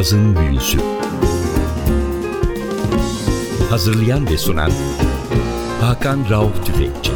Cazın Büyüsü Hazırlayan ve sunan Hakan Rauf Tüfekçi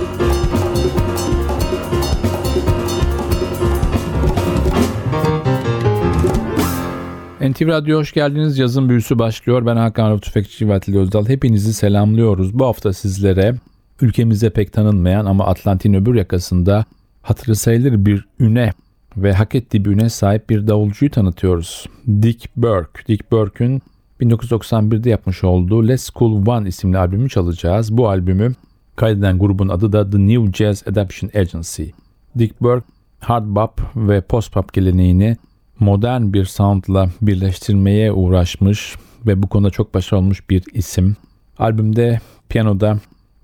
NTV Radyo hoş geldiniz. Yazın büyüsü başlıyor. Ben Hakan Rauf Tüfekçi ve Atilla Özdal. Hepinizi selamlıyoruz. Bu hafta sizlere ülkemizde pek tanınmayan ama Atlantin öbür yakasında hatırı sayılır bir üne ve hak ettiği bir üne sahip bir davulcuyu tanıtıyoruz. Dick Burke. Dick Burke'ün 1991'de yapmış olduğu Let's Cool One isimli albümü çalacağız. Bu albümü kaydeden grubun adı da The New Jazz Adaptation Agency. Dick Burke hard bop ve post bop geleneğini modern bir soundla birleştirmeye uğraşmış ve bu konuda çok başarılı olmuş bir isim. Albümde piyanoda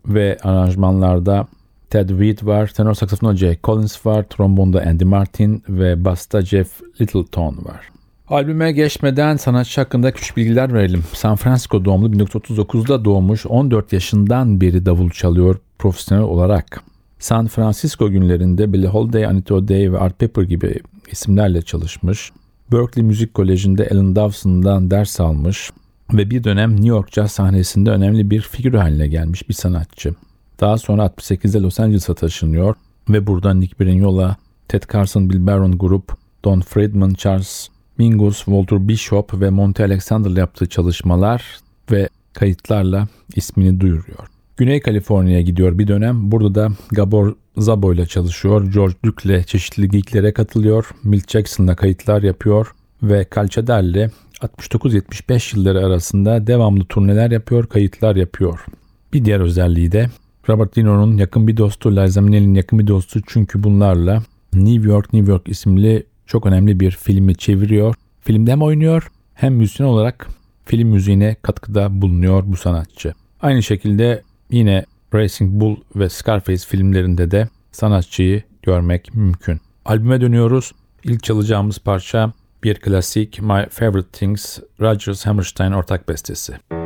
ve aranjmanlarda Ted Reed var, tenor saksafonda Jay Collins var, trombonda Andy Martin ve basta Jeff Littleton var. Albüme geçmeden sanatçı hakkında küçük bilgiler verelim. San Francisco doğumlu 1939'da doğmuş 14 yaşından beri davul çalıyor profesyonel olarak. San Francisco günlerinde Billie Holiday, Anita O'Day ve Art Pepper gibi isimlerle çalışmış. Berkeley Müzik Koleji'nde Alan Dawson'dan ders almış ve bir dönem New York Jazz sahnesinde önemli bir figür haline gelmiş bir sanatçı. Daha sonra 68'de Los Angeles'a taşınıyor ve buradan Nick Brignola, Ted Carson, Bill Baron Grup, Don Friedman, Charles Mingus, Walter Bishop ve Monty Alexander'la yaptığı çalışmalar ve kayıtlarla ismini duyuruyor. Güney Kaliforniya'ya gidiyor bir dönem. Burada da Gabor Zabo ile çalışıyor. George Duke ile çeşitli geeklere katılıyor. Milt Jackson'la kayıtlar yapıyor ve Calçader'le 69-75 yılları arasında devamlı turneler yapıyor, kayıtlar yapıyor. Bir diğer özelliği de Robert Dino'nun yakın bir dostu, Liza Minnelli'nin yakın bir dostu çünkü bunlarla New York, New York isimli çok önemli bir filmi çeviriyor. Filmde hem oynuyor hem müzisyen olarak film müziğine katkıda bulunuyor bu sanatçı. Aynı şekilde yine Racing Bull ve Scarface filmlerinde de sanatçıyı görmek mümkün. Albüme dönüyoruz. İlk çalacağımız parça bir klasik My Favorite Things Rodgers Hammerstein ortak bestesi.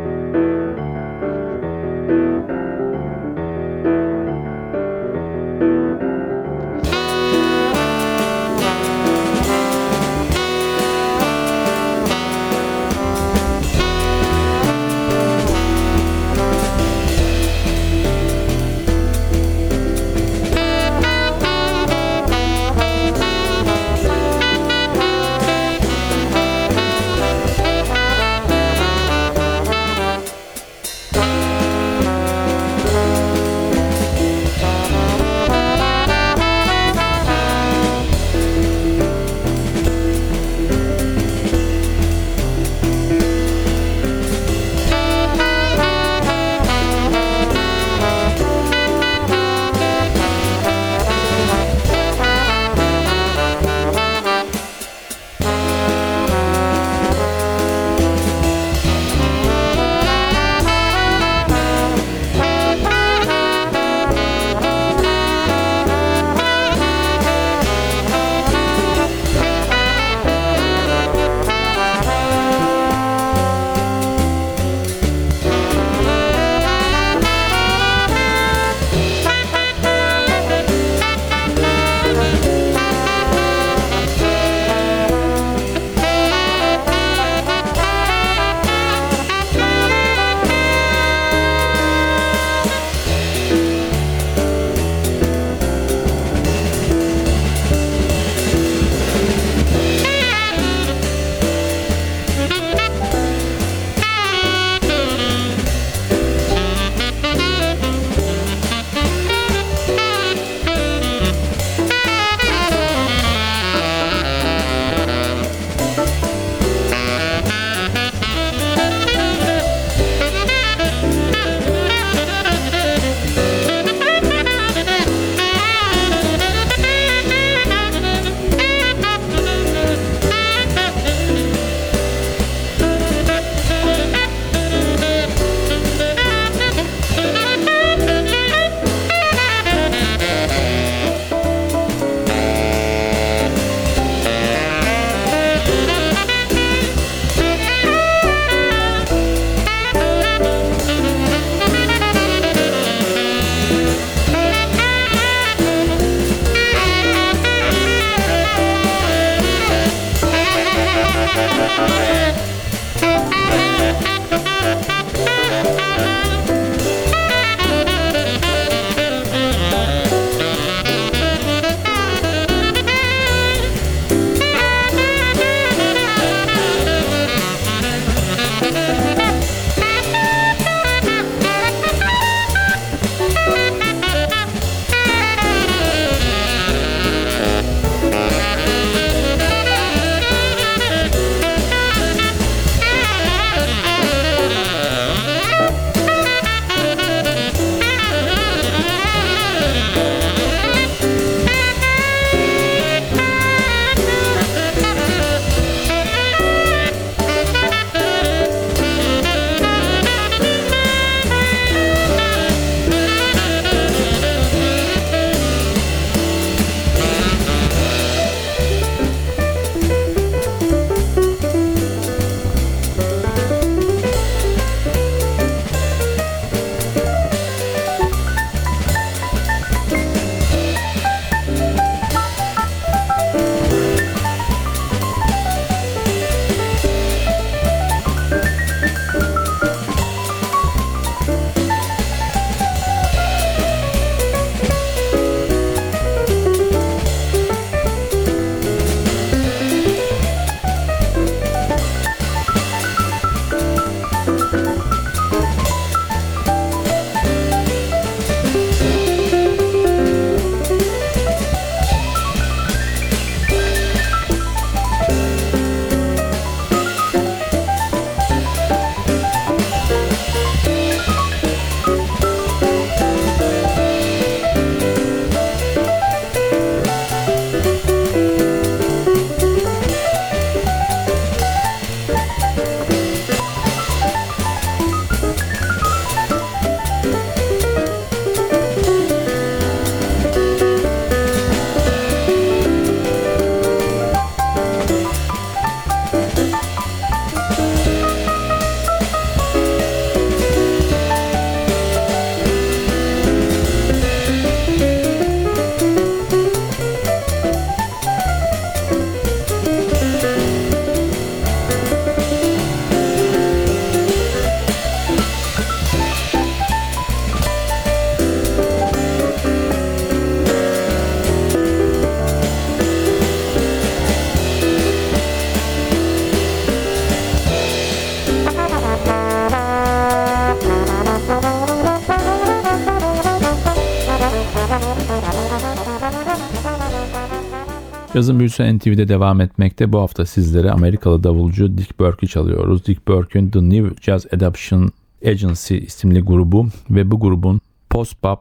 Yazın büyüsü NTV'de devam etmekte. Bu hafta sizlere Amerikalı davulcu Dick Burke'i çalıyoruz. Dick Burke'ün The New Jazz Adaption Agency isimli grubu ve bu grubun post-bop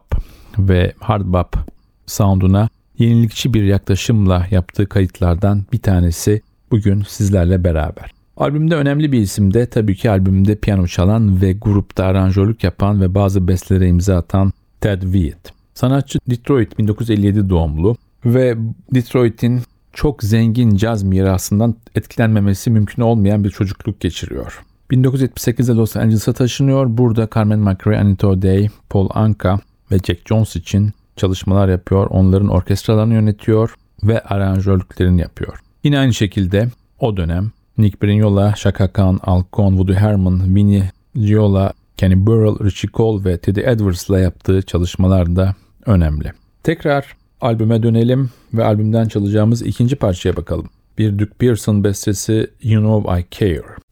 ve hard bop sounduna yenilikçi bir yaklaşımla yaptığı kayıtlardan bir tanesi bugün sizlerle beraber. Albümde önemli bir isim de tabii ki albümde piyano çalan ve grupta aranjörlük yapan ve bazı bestelere imza atan Ted Viet. Sanatçı Detroit 1957 doğumlu ve Detroit'in çok zengin caz mirasından etkilenmemesi mümkün olmayan bir çocukluk geçiriyor. 1978'de Los Angeles'a taşınıyor. Burada Carmen McRae, Anita O'Day, Paul Anka ve Jack Jones için çalışmalar yapıyor. Onların orkestralarını yönetiyor ve aranjörlüklerini yapıyor. Yine aynı şekilde o dönem Nick Brignola, Shaka Khan, Al Cohn, Woody Herman, Vinnie Giola, Kenny Burrell, Richie Cole ve Teddy Edwards'la yaptığı çalışmalar da önemli. Tekrar albüme dönelim ve albümden çalacağımız ikinci parçaya bakalım. Bir Duke Pearson bestesi You Know I Care.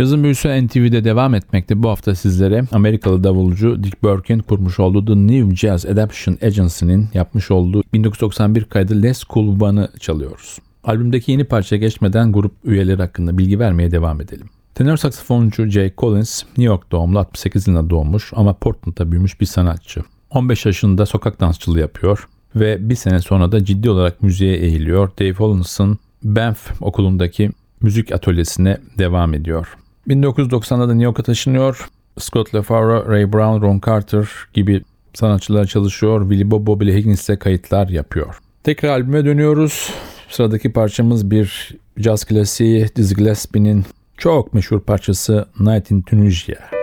Yazın büyüsü NTV'de devam etmekte. Bu hafta sizlere Amerikalı davulcu Dick Burke'in kurmuş olduğu The New Jazz Adaptation Agency'nin yapmış olduğu 1991 kaydı Les Cool One'ı çalıyoruz. Albümdeki yeni parça geçmeden grup üyeleri hakkında bilgi vermeye devam edelim. Tenor saksafoncu Jay Collins, New York doğumlu 68 yılında doğmuş ama Portland'da büyümüş bir sanatçı. 15 yaşında sokak dansçılığı yapıyor ve bir sene sonra da ciddi olarak müziğe eğiliyor. Dave Hollins'ın Banff okulundaki müzik atölyesine devam ediyor. 1990'da da New York'a taşınıyor. Scott LaFaro, Ray Brown, Ron Carter gibi sanatçılar çalışıyor. Willie Bobo, Billy Higgins'le kayıtlar yapıyor. Tekrar albüme dönüyoruz. Sıradaki parçamız bir caz klasiği Dizzy Gillespie'nin çok meşhur parçası Night in Tunisia.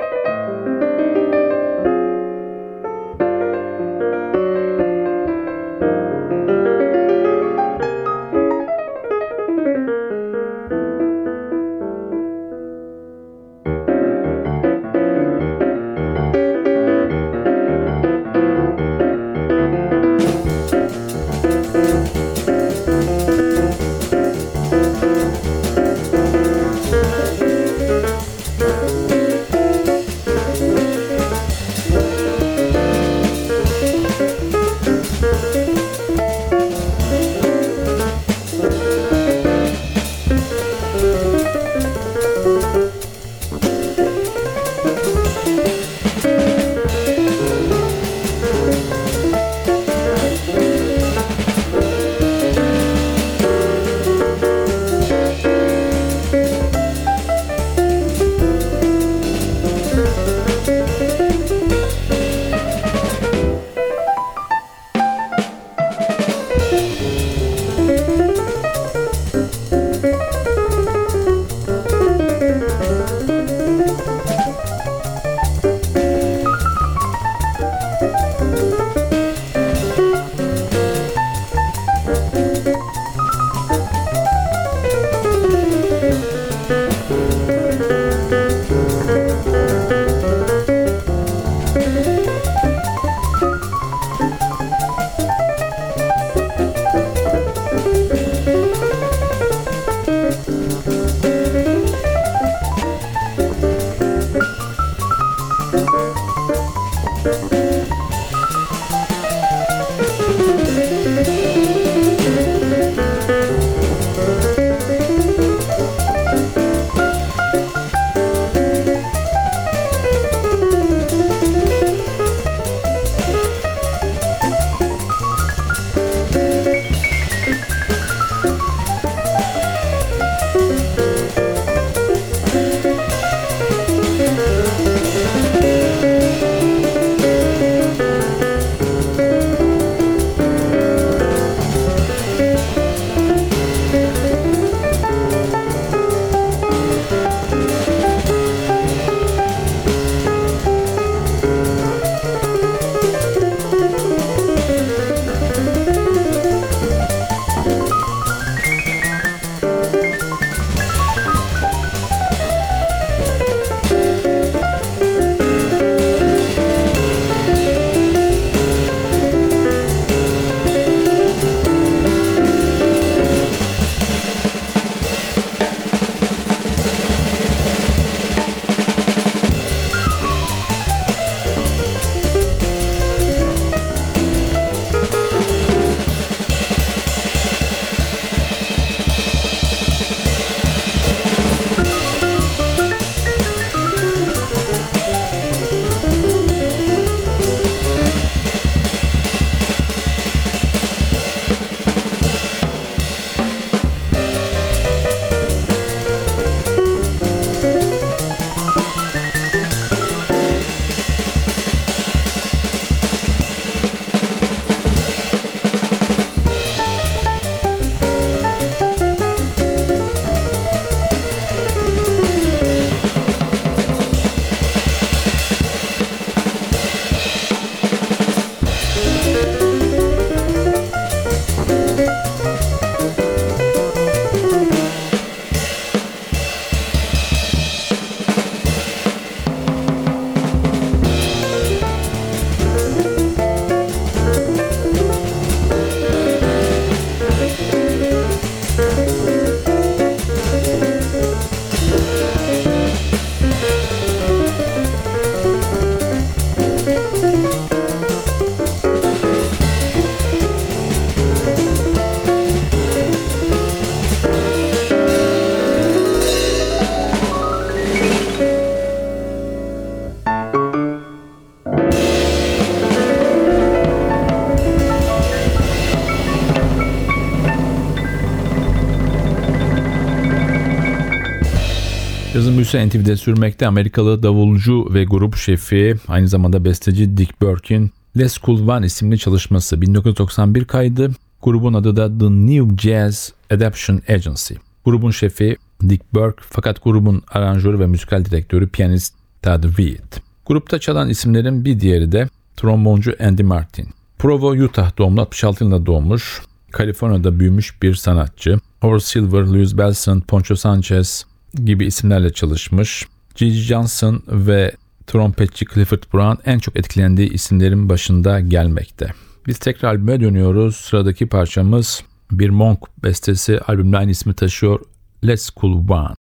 Büyüsü NTV'de sürmekte Amerikalı davulcu ve grup şefi aynı zamanda besteci Dick Burke'in Les Cool One isimli çalışması 1991 kaydı. Grubun adı da The New Jazz Adaption Agency. Grubun şefi Dick Burke fakat grubun aranjörü ve müzikal direktörü piyanist Tad Reed. Grupta çalan isimlerin bir diğeri de tromboncu Andy Martin. Provo, Utah doğumlu 66 yılında doğmuş. Kaliforniya'da büyümüş bir sanatçı. Horace Silver, Louis Belson, Poncho Sanchez gibi isimlerle çalışmış. Gigi Johnson ve trompetçi Clifford Brown en çok etkilendiği isimlerin başında gelmekte. Biz tekrar albüme dönüyoruz. Sıradaki parçamız bir Monk bestesi albümde aynı ismi taşıyor. Let's Cool One.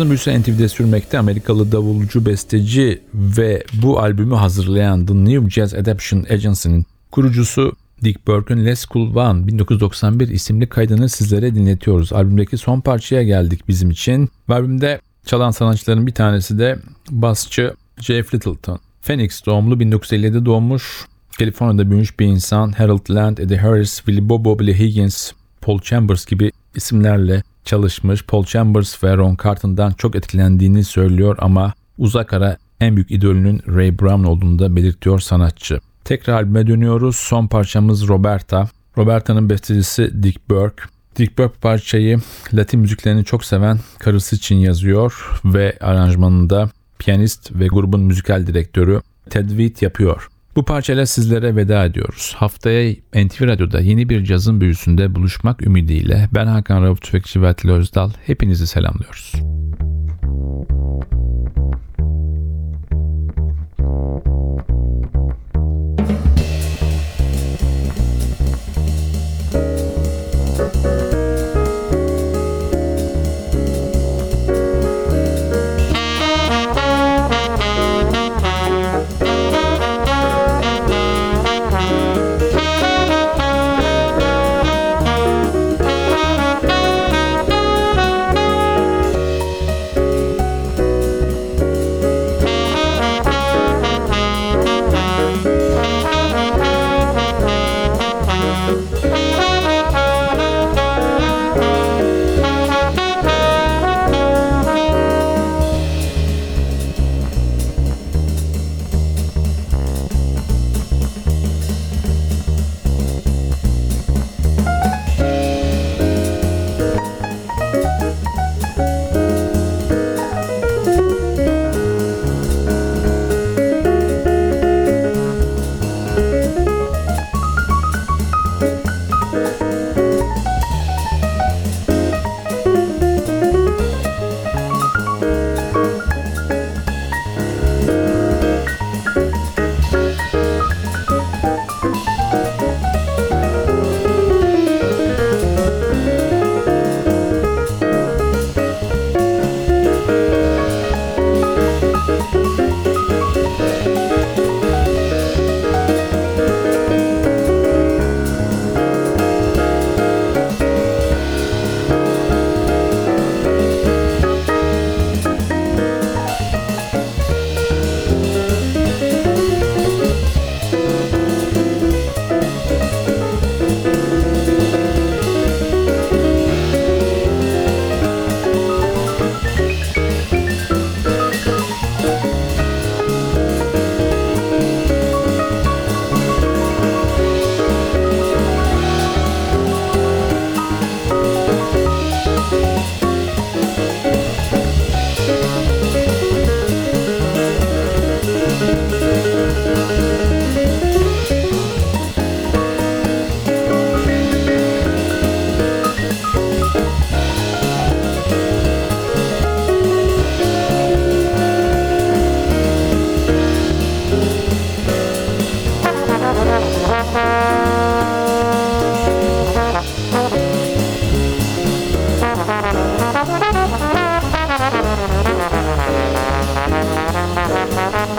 Cazın büyüsü NTV'de sürmekte Amerikalı davulcu, besteci ve bu albümü hazırlayan The New Jazz Adaptation Agency'nin kurucusu Dick Burke'ün Les Cool One 1991 isimli kaydını sizlere dinletiyoruz. Albümdeki son parçaya geldik bizim için. albümde çalan sanatçıların bir tanesi de basçı Jeff Littleton. Phoenix doğumlu 1957 doğmuş. Kaliforniya'da büyümüş bir insan. Harold Land, Eddie Harris, Willie Bobo, Billy Higgins, Paul Chambers gibi isimlerle çalışmış. Paul Chambers ve Ron Carlton'dan çok etkilendiğini söylüyor ama uzak ara en büyük idolünün Ray Brown olduğunu da belirtiyor sanatçı. Tekrar albüme dönüyoruz. Son parçamız Roberta. Roberta'nın bestecisi Dick Burke. Dick Burke parçayı Latin müziklerini çok seven karısı için yazıyor ve aranjmanında piyanist ve grubun müzikal direktörü Ted Witt yapıyor. Bu parçayla sizlere veda ediyoruz. Haftaya NTV Radyo'da yeni bir cazın büyüsünde buluşmak ümidiyle ben Hakan Rauf Tüfekçi ve Atilla Özdal hepinizi selamlıyoruz.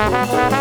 Thank you.